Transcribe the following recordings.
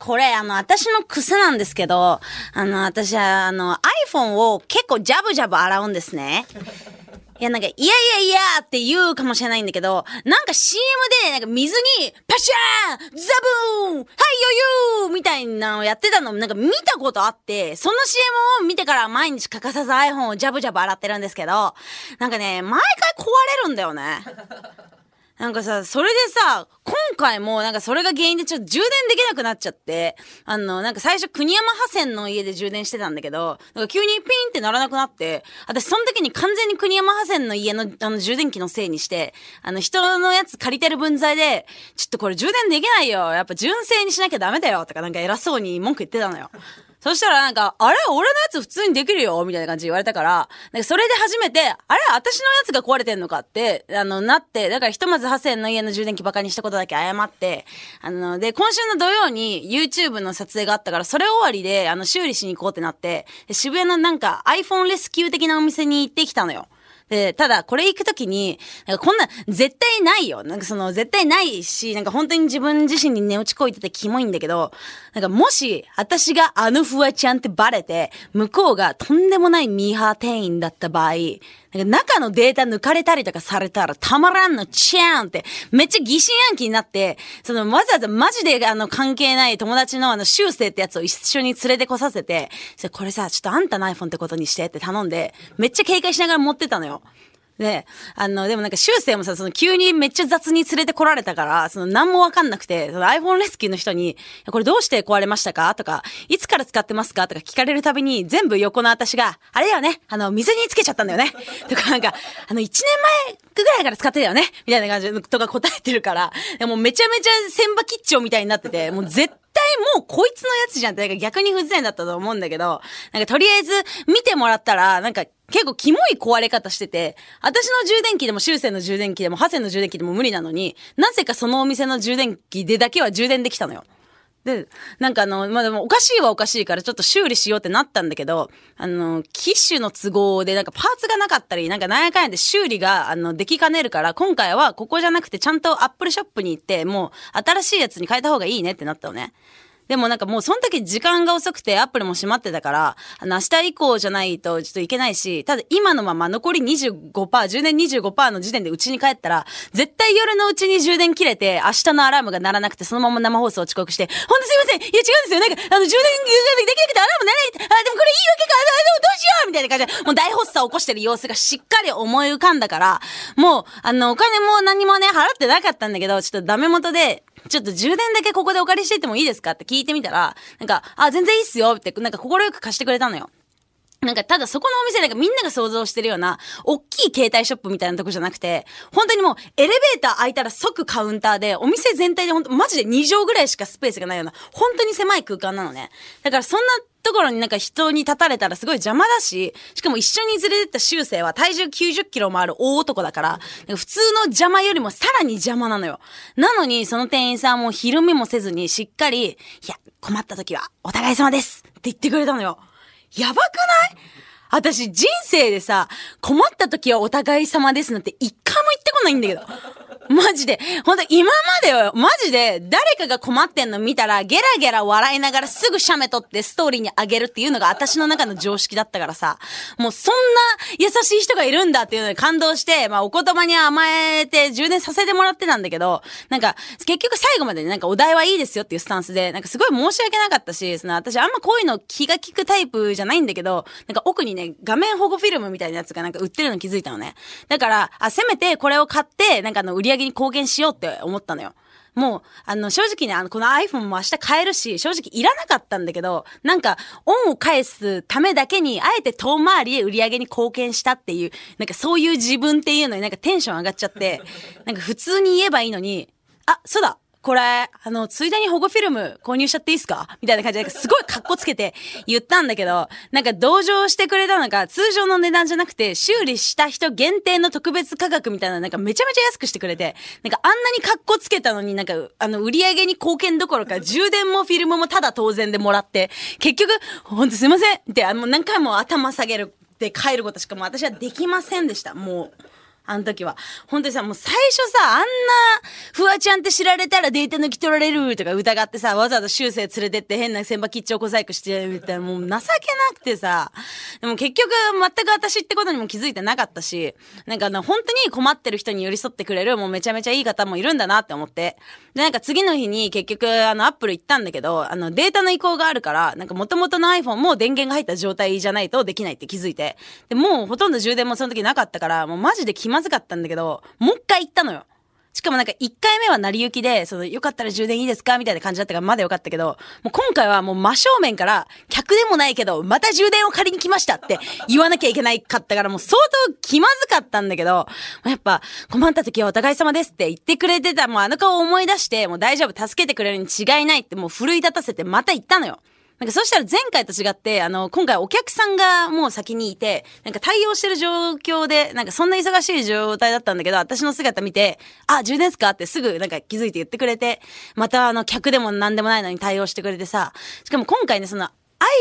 これ、あの、私の癖なんですけど、あの、私は、あの、iPhone を結構ジャブジャブ洗うんですね。いや、なんか、いやいやいやって言うかもしれないんだけど、なんか CM で、なんか水に、パシャーンザブーンはいよゆーみたいなのをやってたの、なんか見たことあって、その CM を見てから毎日欠かさず iPhone をジャブジャブ洗ってるんですけど、なんかね、毎回壊れるんだよね。なんかさ、それでさ、今回もなんかそれが原因でちょっと充電できなくなっちゃって、あの、なんか最初国山派線の家で充電してたんだけど、なんか急にピンってならなくなって、私その時に完全に国山派線の家のあの充電器のせいにして、あの人のやつ借りてる分際で、ちょっとこれ充電できないよ。やっぱ純正にしなきゃダメだよ。とかなんか偉そうに文句言ってたのよ。そしたらなんか、あれ？俺のやつ普通にできるよ？みたいな感じで言われたから、なんかそれで初めて、あれ？私のやつが壊れてんのかって、あの、なって、だからひとまずハセンの家の充電器バカにしたことだけ謝って、あの、で、今週の土曜に YouTube の撮影があったから、それ終わりで、あの、修理しに行こうってなって、渋谷のなんか iPhone レスキュー的なお店に行ってきたのよ。で、ただ、これ行くときに、なんかこんな、絶対ないよ。なんかその、絶対ないし、なんか本当に自分自身に寝落ちこいててキモいんだけど、なんかもし、私があのフワちゃんってバレて、向こうがとんでもないミーハー店員だった場合、なんか中のデータ抜かれたりとかされたらたまらんの、チャーンって、めっちゃ疑心暗鬼になって、その、わざわざマジであの関係ない友達のあの、修正ってやつを一緒に連れてこさせて、これさ、ちょっとあんたの iPhone ってことにしてって頼んで、めっちゃ警戒しながら持ってたのよ。で、あの、でもなんか修正もさ、その急にめっちゃ雑に連れてこられたから、その何もわかんなくて、その iPhone レスキューの人に、これどうして壊れましたか？とか、いつから使ってますか？とか聞かれるたびに、全部横の私が、あれだよね、あの、水につけちゃったんだよね。とかなんか、あの、1年前ぐらいから使ってたよね。みたいな感じで、とか答えてるから、でもめちゃめちゃ千葉吉兆みたいになってて、もう絶対もうこいつのやつじゃんって、なんか逆に不自然だったと思うんだけど、なんかとりあえず見てもらったら、なんか結構キモい壊れ方してて、私の充電器でも修正の充電器でもハセの充電器でも無理なのに、なぜかそのお店の充電器でだけは充電できたのよ。で、なんかあの、まあ、でもおかしいはおかしいからちょっと修理しようってなったんだけど、あの、機種の都合でなんかパーツがなかったり、なんかなんやかんやで修理があの、できかねるから、今回はここじゃなくてちゃんとアップルショップに行って、もう新しいやつに変えた方がいいねってなったのね。でもなんかもうその時時間が遅くてアップルも閉まってたから、あの明日以降じゃないとちょっといけないし、ただ今のまま残り25%、充電25%の時点で家に帰ったら、絶対夜のうちに充電切れて、明日のアラームが鳴らなくてそのまま生放送遅刻して、ほんとすいませんいや違うんですよ。なんか、あの充電充電できなくてアラーム鳴らないあ、でもこれいいわけかあ、でもどうしようみたいな感じ。で、もう大発作起こしてる様子がしっかり思い浮かんだから、もう、あの、お金も何もね、払ってなかったんだけど、ちょっとダメ元で、ちょっと充電だけここでお借りしてってもいいですかって聞い聞いてみたら、なんか、あ、全然いいっすよって、なんか心よく貸してくれたのよ。なんか、ただそこのお店なんかみんなが想像してるような、大きい携帯ショップみたいなとこじゃなくて、本当にもう、エレベーター開いたら即カウンターで、お店全体で本当マジで2畳ぐらいしかスペースがないような、本当に狭い空間なのね。だからそんなところになんか人に立たれたらすごい邪魔だし、しかも一緒に連れてった修正は体重90キロもある大男だから、か普通の邪魔よりもさらに邪魔なのよ。なのに、その店員さんも昼目もせずにしっかり、いや、困った時はお互い様ですって言ってくれたのよ。やばくない？私人生でさ、困った時はお互い様ですなんて一回も言ってこないんだけど。マジで。ほんと今までは、マジで、誰かが困ってんの見たら、ゲラゲラ笑いながらすぐ写メ撮ってストーリーにあげるっていうのが私の中の常識だったからさ、もうそんな優しい人がいるんだっていうのに感動して、まあお言葉に甘えて充電させてもらってたんだけど、なんか、結局最後までね、なんかお題はいいですよっていうスタンスで、なんかすごい申し訳なかったし、その私あんまこういうの気が利くタイプじゃないんだけど、なんか奥にね、画面保護フィルムみたいなやつがなんか売ってるの気づいたのね。だから、あ、せめてこれを買って、なんかあの売り上げに貢献しようって思ったのよ。もう、あの、正直ね、あの、この iPhone も明日買えるし、正直いらなかったんだけど、なんか、恩を返すためだけに、あえて遠回りで売り上げに貢献したっていう、なんかそういう自分っていうのになんかテンション上がっちゃって、なんか普通に言えばいいのに、あ、そうだこれ、あの、ついでに保護フィルム購入しちゃっていいっすか？みたいな感じで、すごい格好つけて言ったんだけど、なんか同情してくれたのが、通常の値段じゃなくて、修理した人限定の特別価格みたいな、なんかめちゃめちゃ安くしてくれて、なんかあんなに格好つけたのになんか、あの、売り上げに貢献どころか、充電もフィルムもただ当然でもらって、結局、ほんとすいませんって、あの、何回も頭下げるって帰ることしかもう私はできませんでした。もう。あの時は。本当にさ、もう最初さ、あんな、フワちゃんって知られたらデータ抜き取られるとか疑ってさ、わざわざ修正連れてって変な千葉吉兆小細工してみたいな、もう情けなくてさ、でも結局全く私ってことにも気づいてなかったし、なんかあの、本当に困ってる人に寄り添ってくれる、もうめちゃめちゃいい方もいるんだなって思って。で、なんか次の日に結局あの、アップル行ったんだけど、あの、データの移行があるから、なんか元々の iPhone も電源が入った状態じゃないとできないって気づいて。で、もうほとんど充電もその時なかったから、もうマジで気まずかったんだけど、もう一回行ったのよ。しかもなんか1回目は成り行きで、その、よかったら充電いいですかみたいな感じだったからまだよかったけど、もう今回はもう真正面から、客でもないけど、また充電を借りに来ましたって言わなきゃいけないかったからもう相当気まずかったんだけど、やっぱ、困った時はお互い様ですって言ってくれてた、もうあの顔を思い出して、もう大丈夫、助けてくれるに違いないってもう奮い立たせてまた言ったのよ。なんかそしたら前回と違って、あの、今回お客さんがもう先にいて、なんか対応してる状況で、なんかそんな忙しい状態だったんだけど、私の姿見て、あ、充電ですか？ってすぐなんか気づいて言ってくれて、またあの、客でも何でもないのに対応してくれてさ、しかも今回ね、その、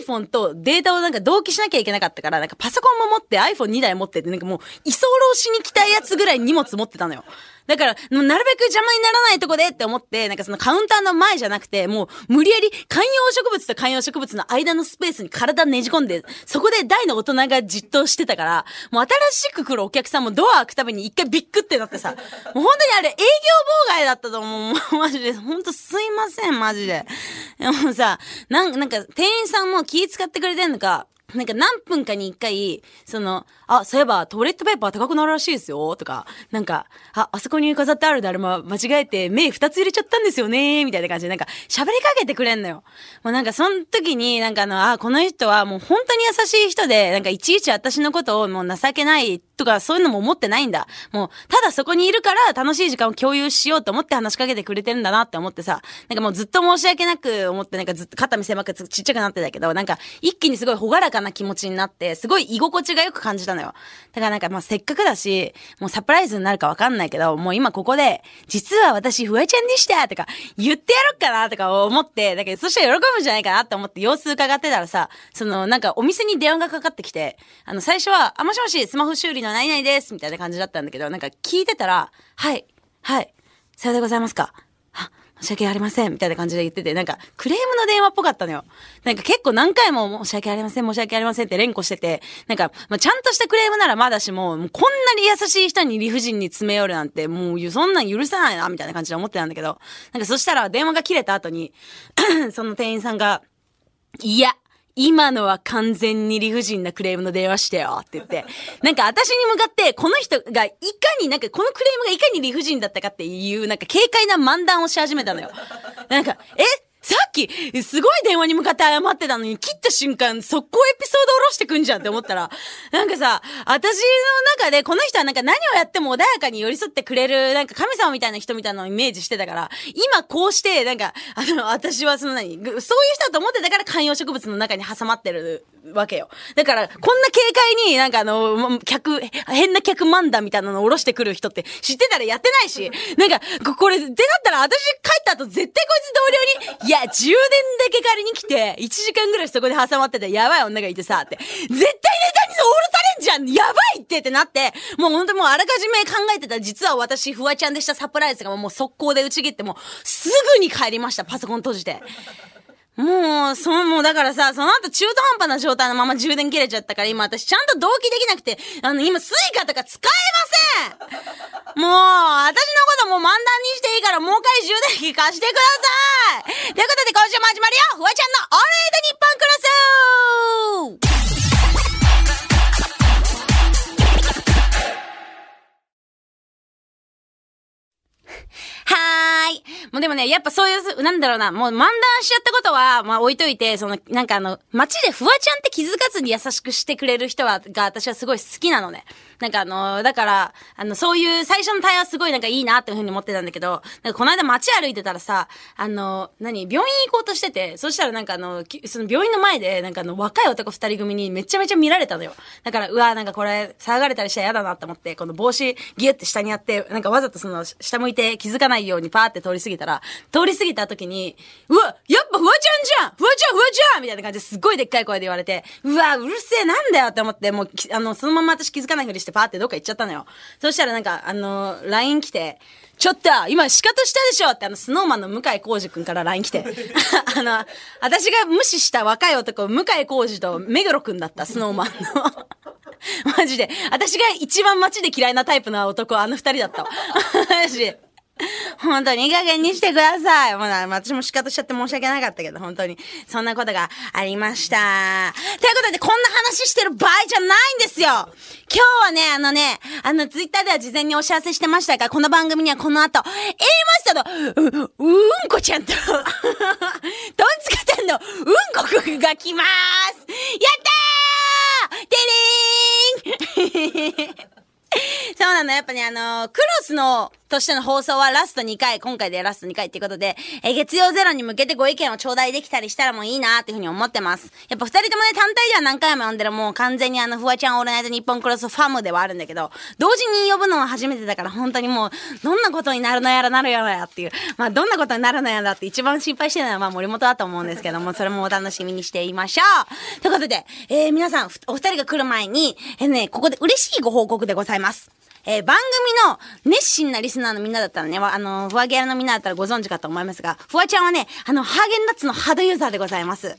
iPhone とデータをなんか同期しなきゃいけなかったから、なんかパソコンも持って iPhone2 台持ってて、なんかもう居候しに来たやつぐらい荷物持ってたのよ。だから、なるべく邪魔にならないとこでって思って、なんかそのカウンターの前じゃなくて、もう無理やり観葉植物と観葉植物の間のスペースに体ねじ込んで、そこで大の大人がじっとしてたから、もう新しく来るお客さんもドア開くたびに一回ビックってなってさ、もう本当にあれ営業妨害だったと思う。マジで、本当すいません、マジで。でもさ、なん、なんか店員さんも気使ってくれてんのか、なんか何分かに一回、その、あ、そういえばトイレットペーパー高くなるらしいですよ、とか、なんか、あ、あそこに飾ってあるだるま間違えて目二つ入れちゃったんですよね、みたいな感じで、なんか喋りかけてくれんのよ。もうなんかその時に、なんかあの、あ、この人はもう本当に優しい人で、なんかいちいち私のことをもう情けないとかそういうのも思ってないんだ。もう、ただそこにいるから楽しい時間を共有しようと思って話しかけてくれてるんだなって思ってさ、なんかもうずっと申し訳なく思って、なんかずっと肩身狭くちっちゃくなってたけど、なんか一気にすごい朗らかな気持ちになって、すごい居心地がよく感じたのよ。だからなんかまあせっかくだし、もうサプライズになるかわかんないけど、もう今ここで、実は私フワちゃんでしたとか言ってやろっかなとか思って、だけどそしたら喜ぶんじゃないかなって思って様子伺ってたらさ、そのなんかお店に電話がかかってきて、あの最初は、あ、もしもし、スマホ修理の何々です、みたいな感じだったんだけど、なんか聞いてたら、はい、はい、さようでございますか。あ、申し訳ありません、みたいな感じで言ってて、なんか、クレームの電話っぽかったのよ。なんか結構何回も申し訳ありません、申し訳ありませんって連呼してて、なんか、まあ、ちゃんとしたクレームならまだしも、もうこんなに優しい人に理不尽に詰め寄るなんて、もうそんなん許さないな、みたいな感じで思ってたんだけど、なんかそしたら電話が切れた後に、その店員さんが、いや、今のは完全に理不尽なクレームの電話してよって言って、なんか私に向かって、この人がいかになんかこのクレームがいかに理不尽だったかっていう、なんか軽快な漫談をし始めたのよ。なんか、え？さっき、すごい電話に向かって謝ってたのに、切った瞬間、速攻エピソード下ろしてくんじゃんって思ったら、なんかさ、私の中で、この人はなんか何をやっても穏やかに寄り添ってくれる、なんか神様みたいな人みたいなのをイメージしてたから、今こうして、なんか、あの、私はその何、そういう人だと思ってたから観葉植物の中に挟まってるわけよ。だから、こんな軽快になんかあの、客、変な客漫談みたいなのを下ろしてくる人って知ってたらやってないし、なんか、これ、ってなったら私帰った後絶対こいつ同僚に、や、充電だけ借りに来て、1時間ぐらいそこで挟まってて、やばい女がいてさ、って、絶対ネタにオールされんじゃんやばいってってなって、もう本当もうあらかじめ考えてた、実は私、フワちゃんでしたサプライズがもう速攻で打ち切って、もうすぐに帰りました、パソコン閉じて。もう、その、もうだからさ、その後中途半端な状態のまま充電切れちゃったから、今私ちゃんと同期できなくて、あの、今スイカとか使えません。もう、私のこともう漫談にしていいから、もう一回充電器貸してください。ということで今週も始まるよ。フワちゃんのオールナイトニッポンクロス。もうでもね、やっぱそういう、なんだろうな、もう漫談しちゃったことは、まあ置いといて、その、なんかあの、街でフワちゃんって気づかずに優しくしてくれる人は、が私はすごい好きなのね。なんかあの、だから、あの、そういう最初の対話すごいなんかいいなっていうふうに思ってたんだけど、なんかこの間街歩いてたらさ、あの、何、病院行こうとしてて、そしたらなんかあの、その病院の前で、なんかあの、若い男二人組にめちゃめちゃ見られたのよ。だから、うわ、なんかこれ、騒がれたりしたら嫌だなって思って、この帽子ギュって下にやって、なんかわざとその、下向いて気づかないようにパーって通り過ぎたら、通り過ぎた時に、うわ、やっぱフワちゃんじゃんフワちゃんフワちゃんみみたいな感じですごいでっかい声で言われて、うわ、うるせえ、なんだよって思って、もう、あの、そのまま私気づかないふりしてパーってどっか行っちゃったのよ。そしたらなんか、あの、LINE 来て、ちょっと今仕方したでしょってあの、スノーマンの向井浩二くんから LINE 来て。あの、私が無視した若い男、向井浩二と目黒くんだった、スノーマンの。マジで。私が一番街で嫌いなタイプの男はあの二人だったわ。マジで。本当にいい加減にしてください。もう私も仕方しちゃって申し訳なかったけど、本当に。そんなことがありました。ということで、こんな話してる場合じゃないんですよ今日はね、あのね、あの、ツイッターでは事前にお知らせしてましたが、この番組にはこの後、言いましたと、う、うんこちゃんと、どんつかたんの、うんこくんが来ますやったーてれーんそうなの。やっぱね、あのー、クロスの、としての放送はラスト2回、今回でラスト2回っていうことで、えー、月曜ゼロに向けてご意見を頂戴できたりしたらもういいなっていうふうに思ってます。やっぱ二人ともね、単体では何回も呼んでるもう完全にあの、フワちゃんオールナイトニッポンクロスファムではあるんだけど、同時に呼ぶのは初めてだから本当にもう、どんなことになるのやらなるやらっていう、まあどんなことになるのやらって一番心配してるのはまあ森本だと思うんですけども、それもお楽しみにしていましょう。ということで、えー、皆さん、お二人が来る前に、えー、ね、ここで嬉しいご報告でございます。えー、番組の熱心なリスナーのみんなだったらね、あの、フワギャラのみんなだったらご存知かと思いますが、フワちゃんはね、あの、ハーゲンダッツのハードユーザーでございます。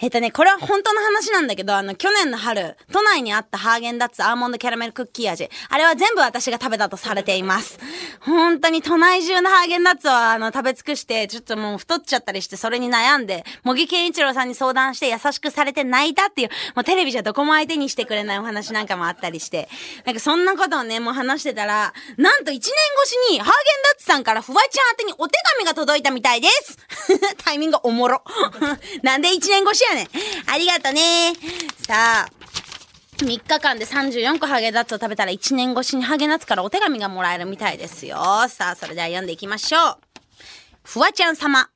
えっ、とね、これは本当の話なんだけど、あの、去年の春、都内にあったハーゲンダッツアーモンドキャラメルクッキー味。あれは全部私が食べたとされています。本当に都内中のハーゲンダッツをあの、食べ尽くして、ちょっともう太っちゃったりして、それに悩んで、茂木健一郎さんに相談して優しくされて泣いたっていう、もうテレビじゃどこも相手にしてくれないお話なんかもあったりして、なんかそんなことをね、もう話してたら、なんと1年越しにハーゲンダッツさんからフワちゃん宛てにお手紙が届いたみたいです タイミングおもろ なんで1年越しやねん。ありがとね。さあ。3日間で34個ハゲンダッツを食べたら1年越しにハゲンダッツからお手紙がもらえるみたいですよ。さあ、それでは読んでいきましょう。ふわちゃん様。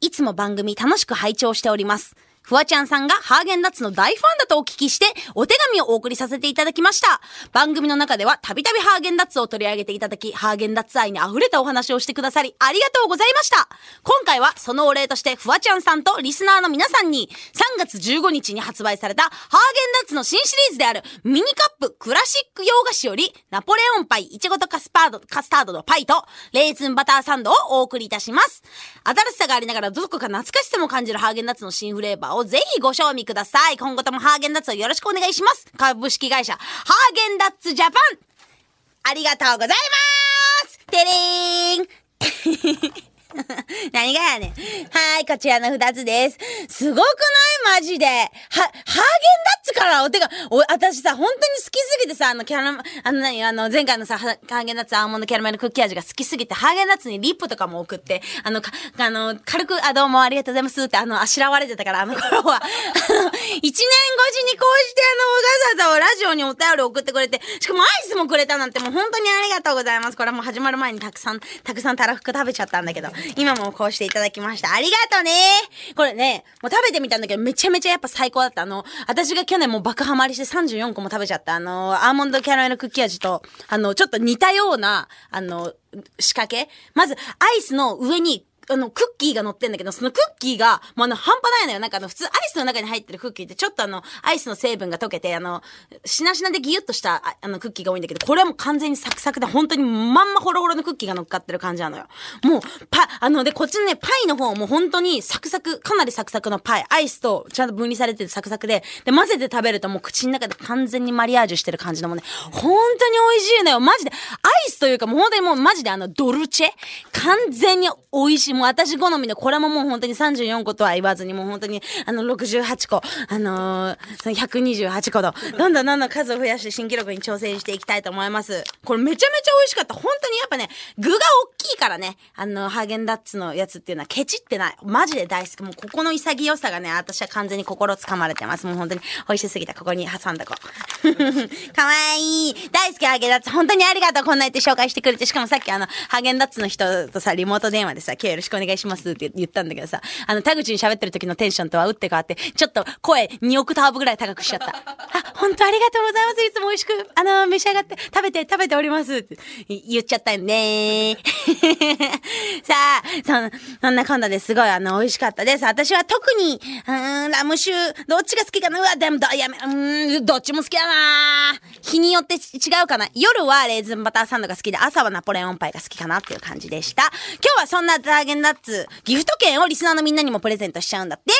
いつも番組楽しく拝聴しております。フワちゃんさんがハーゲンダッツの大ファンだとお聞きして、お手紙をお送りさせていただきました。番組の中ではたびたびハーゲンダッツを取り上げていただき、ハーゲンダッツ愛に溢れたお話をしてくださり、ありがとうございました。今回はそのお礼として、フワちゃんさんとリスナーの皆さんに、3月15日に発売された、ハーゲンダッツの新シリーズである、ミニカップクラシック洋菓子より、ナポレオンパイ、いちごとカスパード、カスタードのパイと、レーズンバターサンドをお送りいたします。新しさがありながらどこか懐かしさも感じるハーゲンダッツの新フレーバーをぜひご賞味ください。今後ともハーゲンダッツをよろしくお願いします。株式会社、ハーゲンダッツジャパンありがとうございますてれーん 何がやねん。はい、こちらの二つです。すごくない？マジで。は、ハーゲンダッツから？お手が、お、私さ、本当に好きすぎてさ、あの、キャラ、あの何、あの、前回のさ、ハーゲンダッツアーモンドキャラメルクッキー味が好きすぎて、ハーゲンダッツにリップとかも送って、あの、か、あの、軽く、あ、どうもありがとうございますって、あの、あしらわれてたから、あの頃は。あの、一年越しにこうして、あの、わざわざにお便り送ってくれて、しかもアイスもくれたなんてもう本当にありがとうございます。これはもう始まる前にたくさん、たくさんたらふく食べちゃったんだけど。今もこうしていただきました。ありがとうねこれね、もう食べてみたんだけど、めちゃめちゃやっぱ最高だった。あの、私が去年も爆ハマりして34個も食べちゃった。あの、アーモンドキャラメルクッキー味と、あの、ちょっと似たような、あの、仕掛けまず、アイスの上にあの、クッキーが乗ってんだけど、そのクッキーが、もうあの、半端ないのよ。なんかあの、普通アイスの中に入ってるクッキーって、ちょっとあの、アイスの成分が溶けて、あの、しなしなでギュッとしたあの、クッキーが多いんだけど、これはもう完全にサクサクで、本当にまんまホロホロのクッキーが乗っかってる感じなのよ。もう、パ、あの、で、こっちのね、パイの方も本当にサクサク、かなりサクサクのパイ、アイスとちゃんと分離されててサクサクで、で、混ぜて食べるともう口の中で完全にマリアージュしてる感じのもね、本当に美味しいのよ。マジで、アイスというかもう本当にもうマジであの、ドルチェ完全に美味しい。もう私好みのこれももう本当に34個とは言わずに、もう本当に、あの、68個、あのー、その128個と、どんどんどんどん数を増やして新記録に挑戦していきたいと思います。これめちゃめちゃ美味しかった。本当にやっぱね、具が大きいからね、あの、ハーゲンダッツのやつっていうのはケチってない。マジで大好き。もうここの潔さがね、私は完全に心つかまれてます。もう本当に美味しすぎた。ここに挟んだ子。かわいい。大好きハーゲンダッツ。本当にありがとう。こんな言って紹介してくれて。しかもさっきあの、ハーゲンダッツの人とさ、リモート電話でさ、今日よろしくしくお願いしますって言ったんだけどさ、あの、田口に喋ってる時のテンションとは打って変わって、ちょっと声2オクターブぐらい高くしちゃった。あ、本当ありがとうございます。いつも美味しく、あの、召し上がって、食べて、食べておりますって言っちゃったよね。さあ、そ、そんなこんなですごい、あの、美味しかったです。私は特に、うん、ラム酒、どっちが好きかなうわ、でも、どやめ、うん、どっちも好きだな日によって違うかな。夜はレーズンバターサンドが好きで、朝はナポレオンパイが好きかなっていう感じでした。今日はそんなハーゲンダッツ、ギフト券をリスナーのみんなにもプレゼントしちゃうんだって。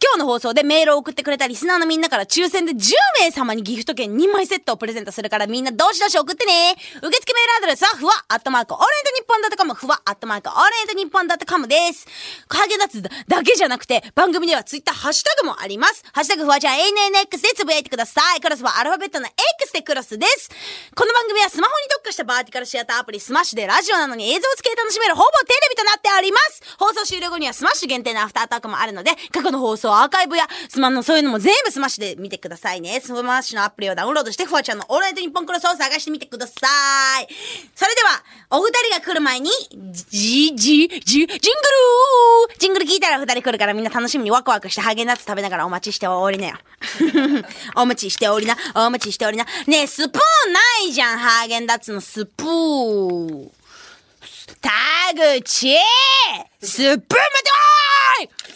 今日の放送でメールを送ってくれたリスナーのみんなから抽選で10名様にギフト券2枚セットをプレゼントするからみんなどしどし送ってね受付メールアドレスはふわアットマークオールナイトニッポンドットコムふわアットマークオールナイトニッポンドットコムです。ハーゲンダッツだけじゃなくて番組ではツイッターハッシュタグもあります。ハッシュタグふわちゃん ANNX でつぶやいてください。クロスはアルファベットの X でクロスです。この番組はスマホに特化したバーティカルシアターアプリスマッシュでラジオなのに映像付きで楽しめるほぼテレビとなっております。放送終了後にはスマッシュ限定のアフタートークもあるので過去の放送アーカイブやスマンのそういうのも全部スマッシュで見てくださいね。スマッシュのアプリをダウンロードして、フワちゃんのオールナイトニッポンクロスを探してみてください。それでは、お二人が来る前に、じ、じ、じ、ジングルージングル聞いたら二人来るからみんな楽しみにワクワクしてハーゲンダッツ食べながらお待ちしておりなよ。お待ちしておりな、お待ちしておりな。ねえ、スプーンないじゃん、ハーゲンダッツのスプーン。田口スプーン待ってこーい